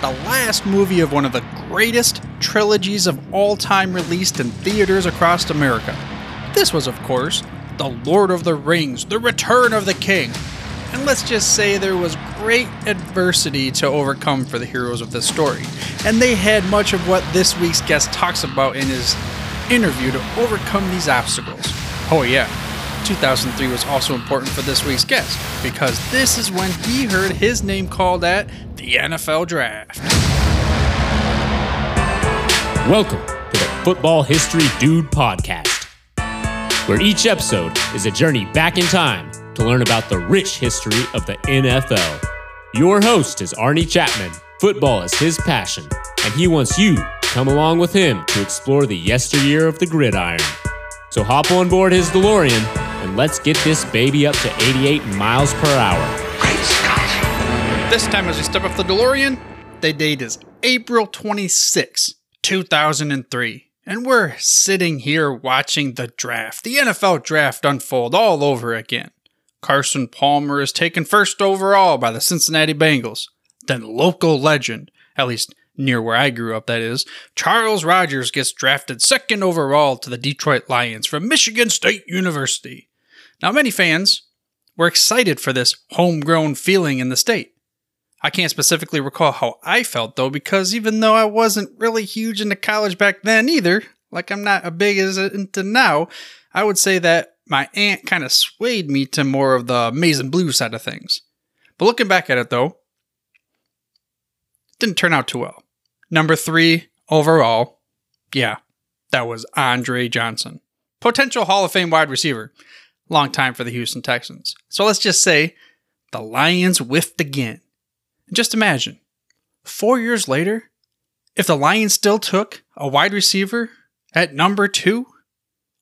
the last movie of one of the greatest trilogies of all time released in theaters across America. This was, of course, The Lord of the Rings, The Return of the King. And let's just say there was great adversity to overcome for the heroes of this story. And they had much of what this week's guest talks about in his interview to overcome these obstacles. Oh, yeah, 2003 was also important for this week's guest because this is when he heard his name called at the NFL Draft. Welcome to the Football History Dude podcast, where each episode is a journey back in time to learn about the rich history of the NFL. Your host is Arnie Chapman. Football is his passion, and he wants you to come along with him to explore the yesteryear of the gridiron. So hop on board his DeLorean and let's get this baby up to 88 miles per hour. Great Scott. This time, as we step off the DeLorean, the date is April 26, 2003. And we're sitting here watching the draft, the NFL draft unfold all over again. Carson Palmer is taken first overall by the Cincinnati Bengals. Then local legend, at least near where I grew up, that is, Charles Rogers gets drafted second overall to the Detroit Lions from Michigan State University. Now, many fans were excited for this homegrown feeling in the state. I can't specifically recall how I felt though, because even though I wasn't really huge into college back then either, like I'm not as big as into now, I would say that my aunt kind of swayed me to more of the maize and blue side of things. But looking back at it though, it didn't turn out too well. Number three overall, yeah, that was Andre Johnson, potential Hall of Fame wide receiver. Long time for the Houston Texans. So let's just say the Lions whiffed again. Just imagine, four years later, if the Lions still took a wide receiver at number two,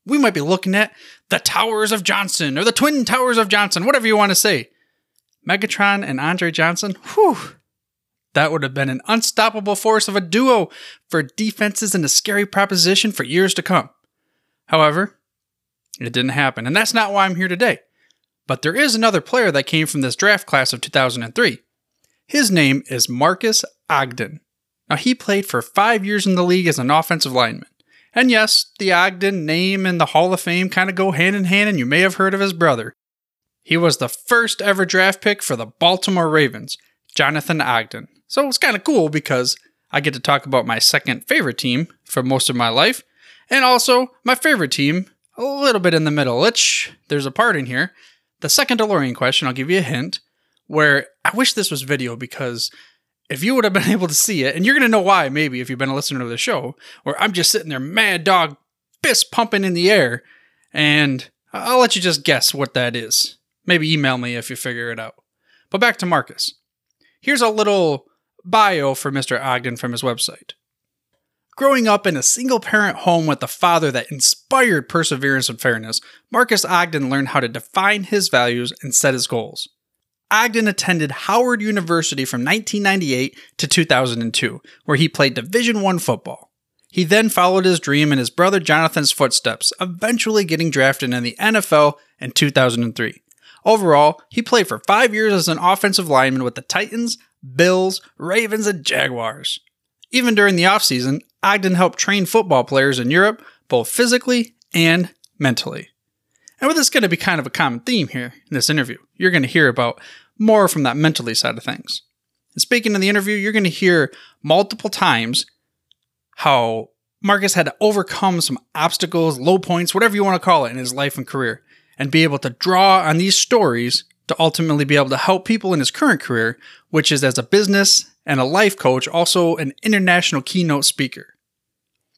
we might be looking at the Towers of Johnson or the Twin Towers of Johnson, whatever you want to say. Megatron and Andre Johnson, whew, that would have been an unstoppable force of a duo for defenses and a scary proposition for years to come. However, it didn't happen, and that's not why I'm here today. But there is another player that came from this draft class of 2003. His name is Marques Ogden. Now, he played for five years in the league as an offensive lineman. And yes, the Ogden name and the Hall of Fame kind of go hand in hand, and you may have heard of his brother. He was the first ever draft pick for the Baltimore Ravens, Jonathan Ogden. So it's kind of cool because I get to talk about my second favorite team for most of my life, and also my favorite team a little bit in the middle, which there's a part in here. The second DeLorean question, I'll give you a hint, where I wish this was video because if you would have been able to see it, and you're to know why maybe if you've been a listener to the show, where I'm just sitting there mad dog, fist pumping in the air, and I'll let you just guess what that is. Maybe email me if you figure it out. But back to Marques. Here's a little bio for Mr. Ogden from his website. Growing up in a single parent home with a father that inspired perseverance and fairness, Marques Ogden learned how to define his values and set his goals. Ogden attended Howard University from 1998 to 2002, where he played Division I football. He then followed his dream in his brother Jonathan's footsteps, eventually getting drafted in the NFL in 2003. Overall, he played for five years as an offensive lineman with the Titans, Bills, Ravens, and Jaguars. Even during the offseason, Ogden helped train football players in Europe, both physically and mentally. And with this going to be kind of a common theme here in this interview, you're going to hear about more from that mentally side of things. And speaking in the interview, you're going to hear multiple times how Marques had to overcome some obstacles, low points, whatever you want to call it in his life and career, and be able to draw on these stories to ultimately be able to help people in his current career, which is as a business and a life coach, also an international keynote speaker.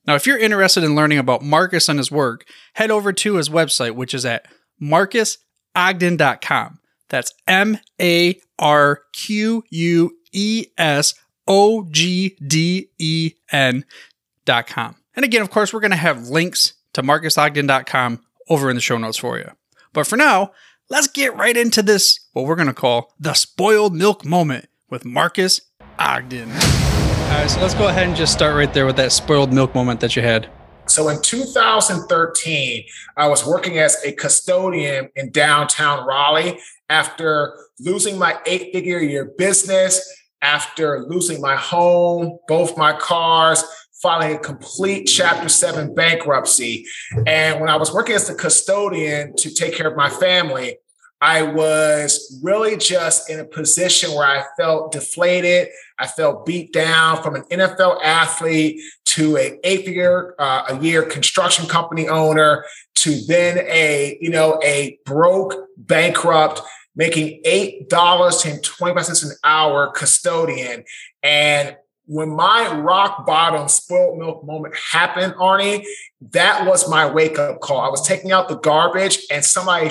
Now, if you're interested in learning about Marques and his work, head over to his website, which is at marquesogden.com. That's M A R Q U E S O G D E N.com. And again, of course, we're going to have links to marquesogden.com over in the show notes for you. But for now, let's get right into this, what we're going to call the spoiled milk moment with Marques Ogden. All right, so let's go ahead and just start right there with that spoiled milk moment that you had. So in 2013, I was working as a custodian in downtown Raleigh after losing my eight figure year business, after losing my home, both my cars, filing a complete Chapter 7 bankruptcy. And when I was working as the custodian to take care of my family, I was really just in a position where I felt deflated. I felt beat down from an NFL athlete to a eight figure uh, a year construction company owner to then a you know a broke bankrupt making eight dollars and twenty five cents an hour custodian and when my rock bottom spoiled milk moment happened, Arnie, that was my wake up call. I was taking out the garbage and somebody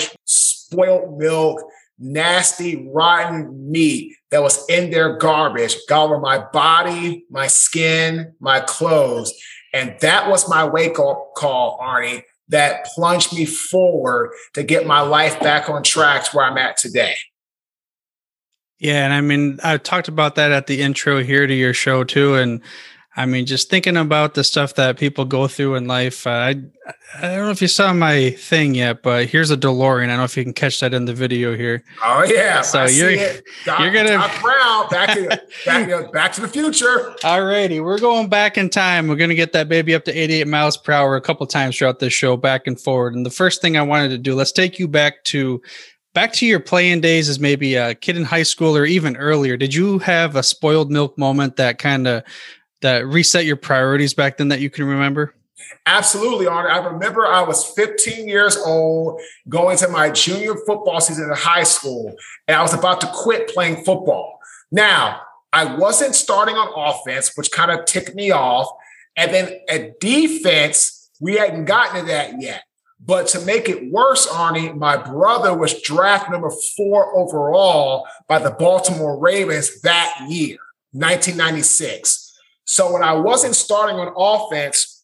spoiled milk, nasty, rotten meat that was in their garbage got over my body, my skin, my clothes. And that was my wake up call, Arnie, that plunged me forward to get my life back on track to where I'm at today. Yeah, and I mean, I talked about that at the intro here to your show too, and I mean, just thinking about the stuff that people go through in life. Uh, I I don't know if you saw my thing yet, but here's a DeLorean. I don't know if you can catch that in the video here. Oh yeah, so I you're Doc, you're gonna Doc Brown back to back, you know, back to the future. Alrighty, we're going back in time. We're gonna get that baby up to 88 miles per hour a couple times throughout this show, back and forward. And the first thing I wanted to do, let's take you back to back to your playing days as maybe a kid in high school or even earlier did you have a spoiled milk moment that kind of that reset your priorities back then that you can remember Absolutely, Arnie. I remember I was 15 years old going to my junior football season in high school, and I was about to quit playing football. Now, I wasn't starting on offense, which kind of ticked me off. And then at defense, we hadn't gotten to that yet. But to make it worse, Arnie, my brother was draft number four overall by the Baltimore Ravens that year, 1996. So when I wasn't starting on offense,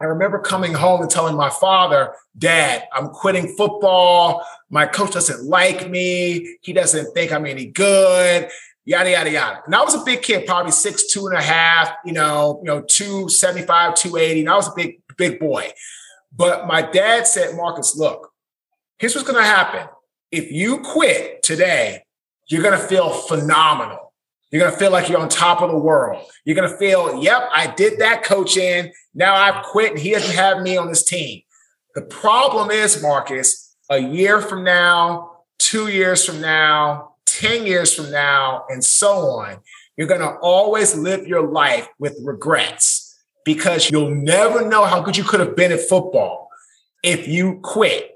I remember coming home and telling my father, Dad, I'm quitting football. My coach doesn't like me. He doesn't think I'm any good. Yada yada yada. And I was a big kid, probably six, two and a half, you know, you know, 275, 280. And I was a big, big boy. But my dad said, Marques, look, here's what's gonna happen. If you quit today, you're gonna feel phenomenal. You're going to feel like you're on top of the world. You're going to feel, yep, I did that coaching. Now I've quit and he doesn't have me on his team. The problem is, Marques, a year from now, two years from now, 10 years from now, and so on, you're going to always live your life with regrets because you'll never know how good you could have been at football if you quit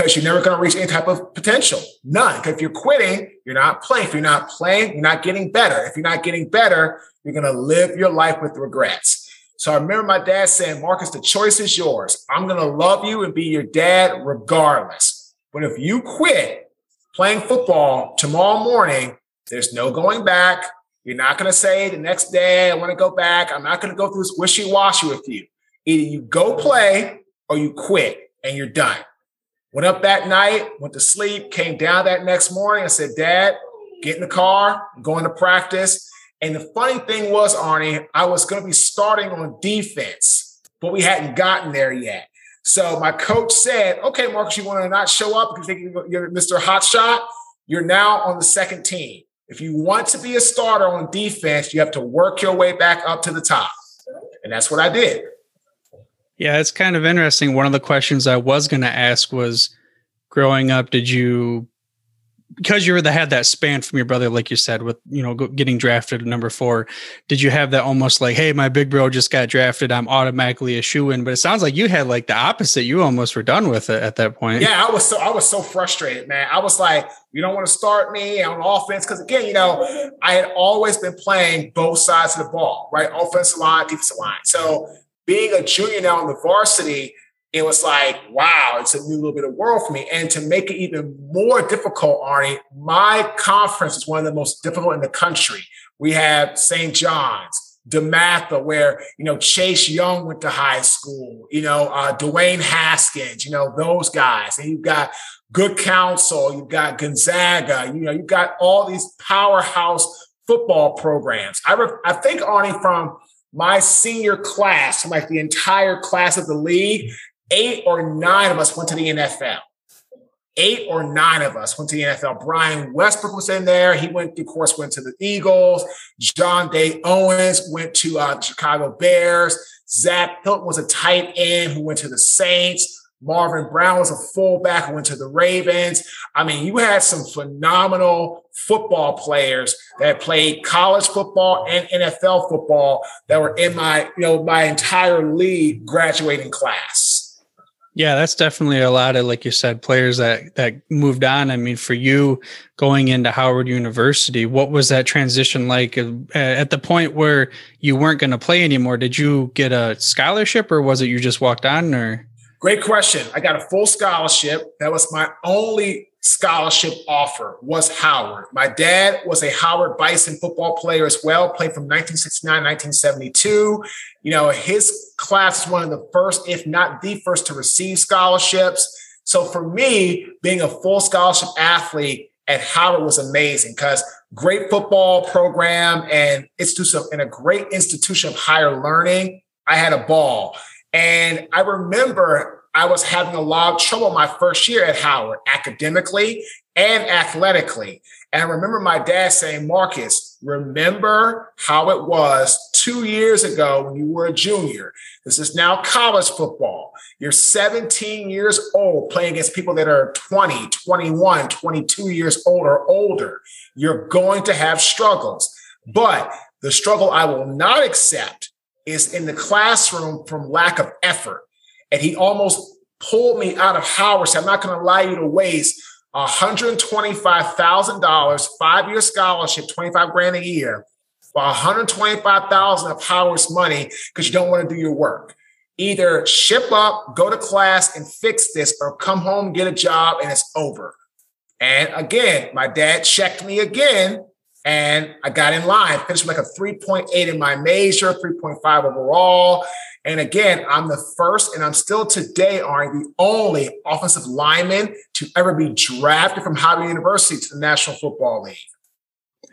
because you're never going to reach any type of potential. None. Because if you're quitting, you're not playing. If you're not playing, you're not getting better. If you're not getting better, you're going to live your life with regrets. So I remember my dad saying, Marques, the choice is yours. I'm going to love you and be your dad regardless. But if you quit playing football tomorrow morning, there's no going back. You're not going to say the next day, I want to go back. I'm not going to go through this wishy washy with you. Either you go play or you quit and you're done. Went up that night, went to sleep, came down that next morning. I said, Dad, get in the car, I'm going to practice. And the funny thing was, Arnie, I was going to be starting on defense, but we hadn't gotten there yet. So my coach said, okay, Marques, you want to not show up because you're Mr. Hot Shot? You're now on the second team. If you want to be a starter on defense, you have to work your way back up to the top. And that's what I did. Yeah, it's kind of interesting. One of the questions I was going to ask was growing up, did you because you had that span from your brother, like you said, with you know getting drafted number four, did you have that almost like, hey, my big bro just got drafted, I'm automatically a shoe in? But it sounds like you had like the opposite. You almost were done with it at that point. Yeah, I was so I was so frustrated, man. I was like, you don't want to start me on offense because again, you know, I had always been playing both sides of the ball, right, offensive line, defensive line. So being a junior now in the varsity it was like, wow, it's a new little bit of world for me. And to make it even more difficult, Arnie, my conference is one of the most difficult in the country. We have St. John's, DeMatha, where, you know, Chase Young went to high school, you know, uh, Dwayne Haskins, you know, those guys. And you've got Good Counsel, you've got Gonzaga, you know, you've got all these powerhouse football programs. I, re- I think, Arnie, from my senior class, like the entire class of the league, eight or nine of us went to the NFL. Eight or nine of us went to the NFL. Brian Westbrook was in there. He went, of course, went to the Eagles. John Day Owens went to uh, Chicago Bears. Zach Hilton was a tight end who went to the Saints. Marvin Brown was a fullback who went to the Ravens. I mean, you had some phenomenal football players that played college football and NFL football that were in my, you know, my entire league graduating class. Yeah, that's definitely a lot of, like you said, players that that moved on. I mean, for you going into Howard University, what was that transition like uh, at the point where you weren't going to play anymore? Did you get a scholarship, or was it you just walked on? Or great question. I got a full scholarship. That was my only scholarship offer was Howard. My dad was a Howard Bison football player as well, played from 1969, 1972. You know, his class is one of the first, if not the first, to receive scholarships. So for me, being a full scholarship athlete at Howard was amazing because great football program and institution and a great institution of higher learning. I had a ball. And I remember I was having a lot of trouble my first year at Howard, academically and athletically. And I remember my dad saying, Marques, remember how it was two years ago when you were a junior. This is now college football. You're 17 years old playing against people that are 20, 21, 22 years old or older. You're going to have struggles. But the struggle I will not accept is in the classroom from lack of effort and he almost pulled me out of Howard. Said, I'm not going to allow you to waste $125,000, five year scholarship, 25 grand a year, for 125,000 of Howard's money because you don't want to do your work. Either ship up, go to class and fix this, or come home, get a job, and it's over. And again, my dad checked me again, and I got in line, finished like a 3.8 in my major, 3.5 overall. And again, I'm the first, and I'm still today, are the only offensive lineman to ever be drafted from Howard University to the National Football League.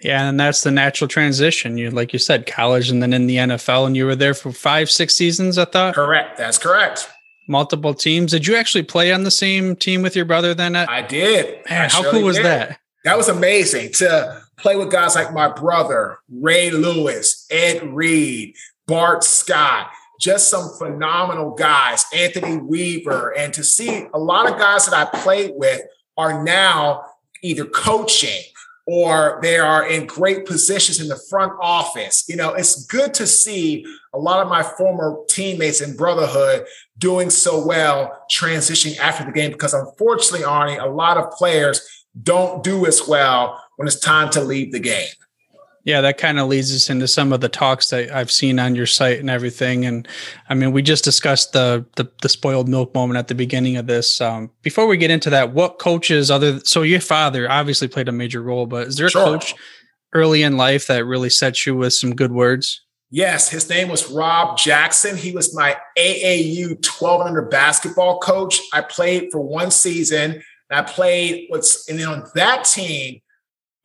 Yeah, and that's the natural transition. You, like you said, college and then in the NFL, and you were there for five, six seasons. I thought. Correct. That's correct. Multiple teams. Did you actually play on the same team with your brother then? I did. Man, I how cool was did. that? That was amazing to play with guys like my brother, Ray Lewis, Ed Reed, Bart Scott just some phenomenal guys, Anthony Weaver, and to see a lot of guys that I played with are now either coaching or they are in great positions in the front office. You know, it's good to see a lot of my former teammates in brotherhood doing so well transitioning after the game because unfortunately, Arnie, a lot of players don't do as well when it's time to leave the game. Yeah, that kind of leads us into some of the talks that I've seen on your site and everything. And I mean, we just discussed the the, the spoiled milk moment at the beginning of this. Um, before we get into that, what coaches other so your father obviously played a major role, but is there a sure. coach early in life that really set you with some good words? Yes, his name was Rob Jackson. He was my AAU 12 under basketball coach. I played for one season. I played what's and then on that team,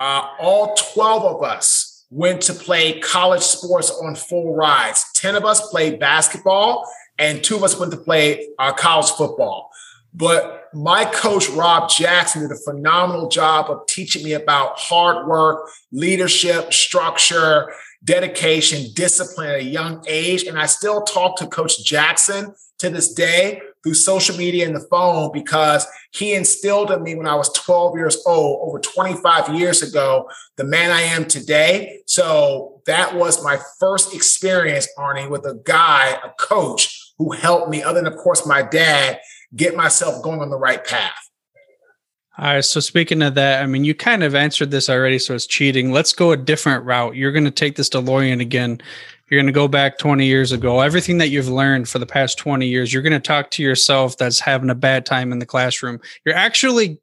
uh, all 12 of us went to play college sports on full rides. 10 of us played basketball, and two of us went to play uh, college football. But my coach, Rob Jackson, did a phenomenal job of teaching me about hard work, leadership, structure, dedication, discipline at a young age. And I still talk to Coach Jackson to this day through social media and the phone because he instilled in me when I was 12 years old, over 25 years ago, the man I am today. So that was my first experience, Arnie, with a guy, a coach who helped me, other than, of course, my dad, get myself going on the right path. All right. So speaking of that, I mean, you kind of answered this already, so it's cheating. Let's go a different route. You're going to take this DeLorean again. You're going to go back 20 years ago. Everything that you've learned for the past 20 years, you're going to talk to yourself that's having a bad time in the classroom. You're actually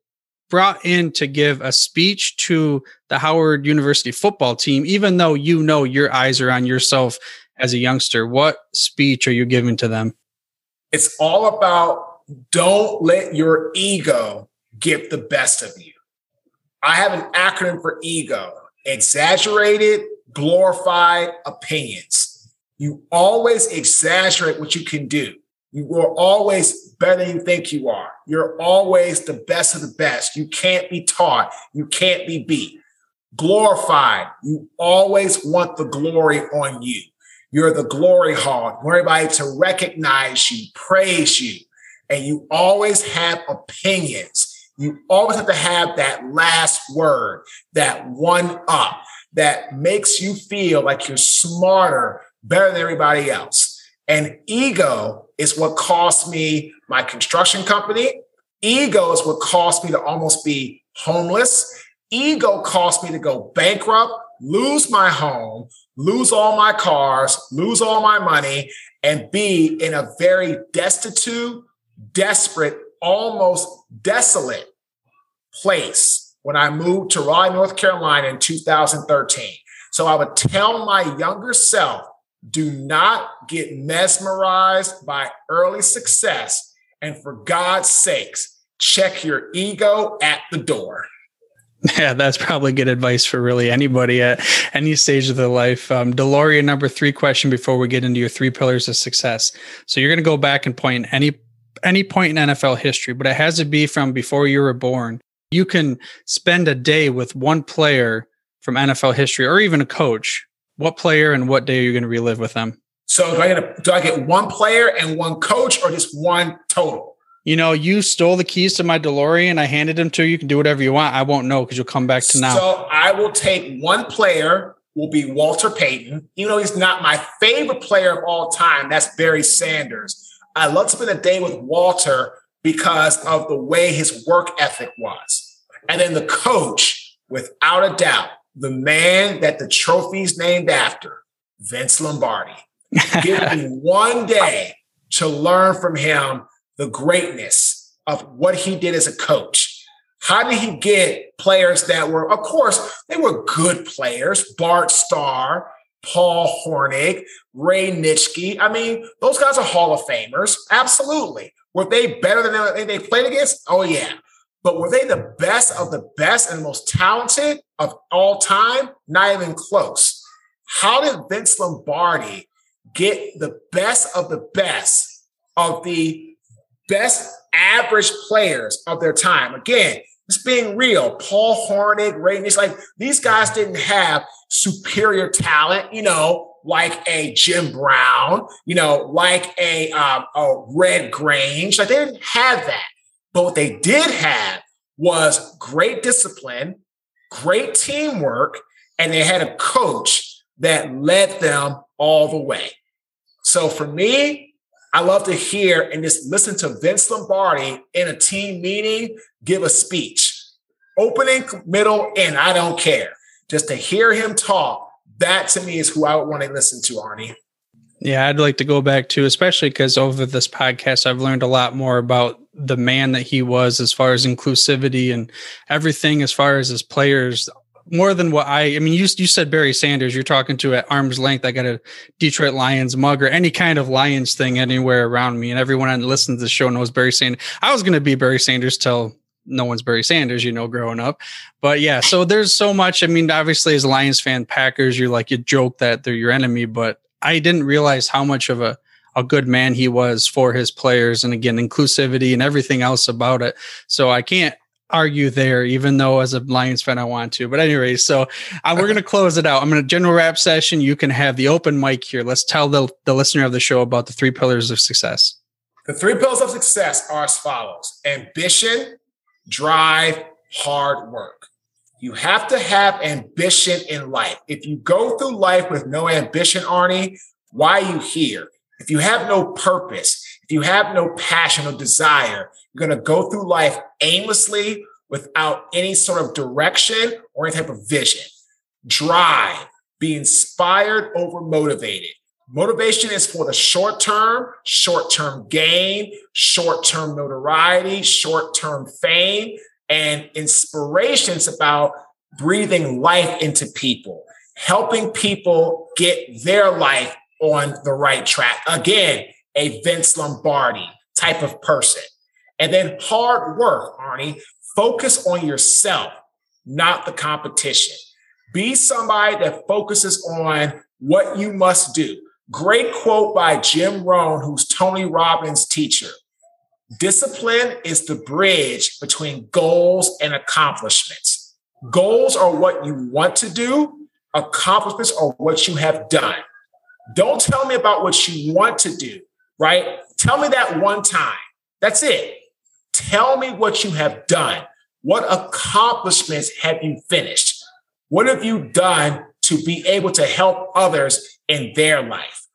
brought in to give a speech to the Howard University football team, even though you know your eyes are on yourself as a youngster. What speech are you giving to them? It's all about don't let your ego get the best of you. I have an acronym for ego exaggerated, glorified opinions. You always exaggerate what you can do. You are always better than you think you are. You're always the best of the best. You can't be taught. You can't be beat. Glorified. You always want the glory on you. You're the glory hog. Want everybody to recognize you, praise you, and you always have opinions. You always have to have that last word, that one up that makes you feel like you're smarter, better than everybody else. And ego is what cost me my construction company. Ego is what cost me to almost be homeless. Ego cost me to go bankrupt, lose my home, lose all my cars, lose all my money, and be in a very destitute, desperate, almost desolate place when I moved to Raleigh, North Carolina in 2013. So I would tell my younger self, do not get mesmerized by early success. And for God's sakes, check your ego at the door. Yeah, that's probably good advice for really anybody at any stage of their life. Um, number three question before we get into your three pillars of success. So you're going to go back and point any any point in NFL history, but it has to be from before you were born you can spend a day with one player from NFL history or even a coach. What player and what day are you going to relive with them? So do I get a, do I get one player and one coach or just one total? You know, you stole the keys to my DeLorean. I handed them to you. You can do whatever you want. I won't know because you'll come back to now. So I will take one player. Will be Walter Payton. Even though he's not my favorite player of all time, that's Barry Sanders. I love to spend a day with Walter because of the way his work ethic was. And then the coach, without a doubt, the man that the trophy's named after, Vince Lombardi. Give me one day to learn from him the greatness of what he did as a coach. How did he get players that were, of course, they were good players, Bart Starr, Paul Hornung, Ray Nitschke. I mean, those guys are Hall of Famers. Absolutely. Were they better than they played against? Oh, yeah. But were they the best of the best and the most talented of all time? Not even close. How did Vince Lombardi get the best of the best of the best average players of their time? Again, it's being real. Paul Hornung, Ray It's like these guys didn't have superior talent, you know, like a Jim Brown, you know, like a, um, a Red Grange. Like they didn't have that. But what they did have was great discipline, great teamwork, and they had a coach that led them all the way. So for me, I love to hear and just listen to Vince Lombardi in a team meeting give a speech. Opening, middle, and I don't care. Just to hear him talk that to me is who I would want to listen to, Arnie. Yeah, I'd like to go back to, especially because over this podcast, I've learned a lot more about the man that he was as far as inclusivity and everything as far as his players. More than what I, I mean, you, you said Barry Sanders, you're talking to at arm's length. I got a Detroit Lions mug or any kind of Lions thing anywhere around me. And everyone that listens to the show knows Barry Sanders. I was going to be Barry Sanders till no one's Barry Sanders, you know, growing up. But yeah, so there's so much. I mean, obviously, as a Lions fan, Packers, you're like, you joke that they're your enemy, but I didn't realize how much of a, a good man he was for his players. And again, inclusivity and everything else about it. So I can't argue there, even though as a Lions fan, I want to. But anyway, so uh, we're going to close it out. I'm going to general wrap session. You can have the open mic here. Let's tell the, the listener of the show about the three pillars of success. The three pillars of success are as follows ambition, drive, hard work. You have to have ambition in life. If you go through life with no ambition, Arnie, why are you here? If you have no purpose, if you have no passion or desire, you're going to go through life aimlessly without any sort of direction or any type of vision. Drive, be inspired over motivated. Motivation is for the short term, short term gain, short term notoriety, short term fame, and inspiration is about breathing life into people, helping people get their life on the right track. Again, a Vince Lombardi type of person. And then hard work, Arnie, focus on yourself, not the competition. Be somebody that focuses on what you must do. Great quote by Jim Rohn, who's Tony Robbins' teacher. Discipline is the bridge between goals and accomplishments. Goals are what you want to do, accomplishments are what you have done. Don't tell me about what you want to do, right? Tell me that one time. That's it. Tell me what you have done. What accomplishments have you finished? What have you done to be able to help others in their life?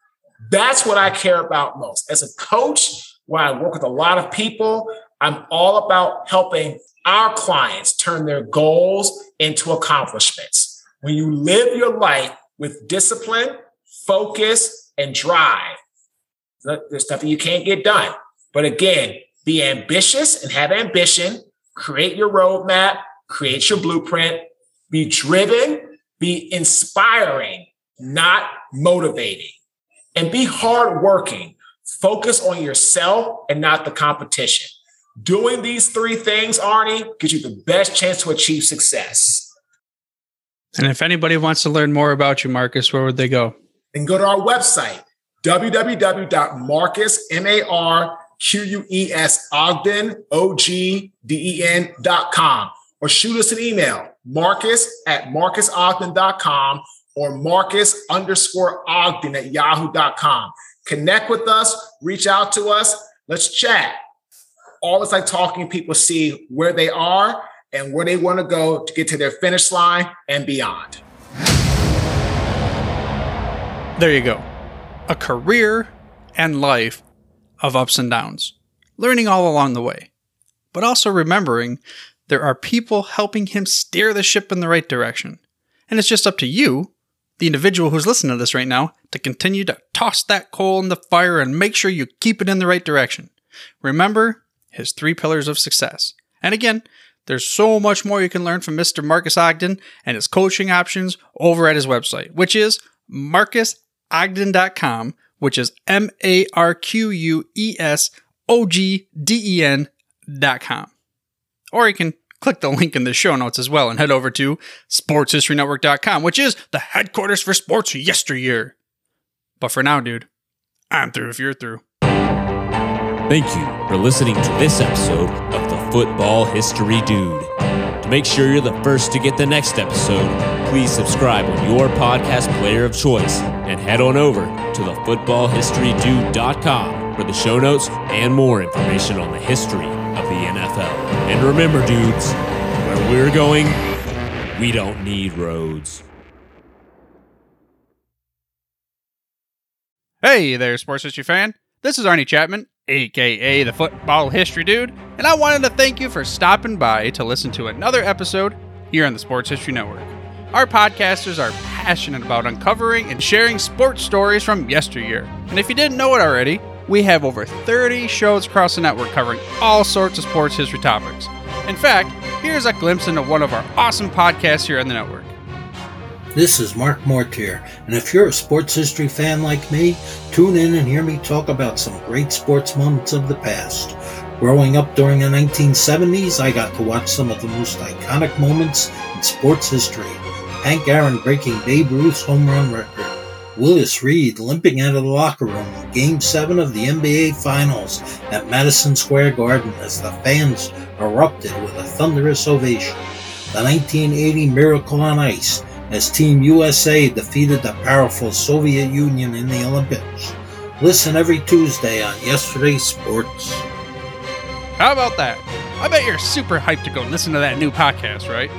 That's what I care about most. As a coach, when I work with a lot of people, I'm all about helping our clients turn their goals into accomplishments. When you live your life with discipline, focus, and drive, there's stuff that you can't get done. But again, be ambitious and have ambition, create your roadmap, create your blueprint, be driven, be inspiring, not motivating, and be hardworking. Focus on yourself and not the competition. Doing these three things, Arnie, gives you the best chance to achieve success. And if anybody wants to learn more about you, Marques, where would they go? And go to our website, www.marques, M-A-R-Q-U-E-S, Ogden, O-G-D-E-N dot com. Or shoot us an email, marques at marquesogden.com or marques underscore ogden at yahoo.com. Connect with us, reach out to us, let's chat. All like talking people see where they are and where they want to go to get to their finish line and beyond. There you go. A career and life of ups and downs, learning all along the way, but also remembering there are people helping him steer the ship in the right direction. And it's just up to you the individual who's listening to this right now to continue to toss that coal in the fire and make sure you keep it in the right direction. Remember his three pillars of success. And again, there's so much more you can learn from Mr. Marques Ogden and his coaching options over at his website, which is marquesogden.com, which is M A R Q U E S O G D E N.com. Or you can click the link in the show notes as well and head over to sportshistorynetwork.com, which is the headquarters for sports yesteryear. But for now, dude, I'm through if you're through. Thank you for listening to this episode of the Football History Dude. To make sure you're the first to get the next episode, please subscribe on your podcast player of choice and head on over to thefootballhistorydude.com for the show notes and more information on the history of the NFL. And remember, dudes, where we're going, we don't need roads. Hey there, sports history fan. This is Arnie Chapman, aka the Football History Dude, and I wanted to thank you for stopping by to listen to another episode here on the Sports History Network. Our podcasters are passionate about uncovering and sharing sports stories from yesteryear. And if you didn't know it already, we have over 30 shows across the network covering all sorts of sports history topics. In fact, here's a glimpse into one of our awesome podcasts here on the network. This is Mark Mortier, and if you're a sports history fan like me, tune in and hear me talk about some great sports moments of the past. Growing up during the 1970s, I got to watch some of the most iconic moments in sports history. Hank Aaron breaking Babe Ruth's home run record, Willis Reed limping out of the locker room Game 7 of the NBA Finals at Madison Square Garden as the fans erupted with a thunderous ovation. The 1980 Miracle on Ice as Team USA defeated the powerful Soviet Union in the Olympics. Listen every Tuesday on Yesterday's Sports. How about that? I bet you're super hyped to go listen to that new podcast, right?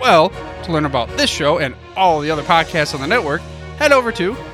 Well, to learn about this show and all the other podcasts on the network, head over to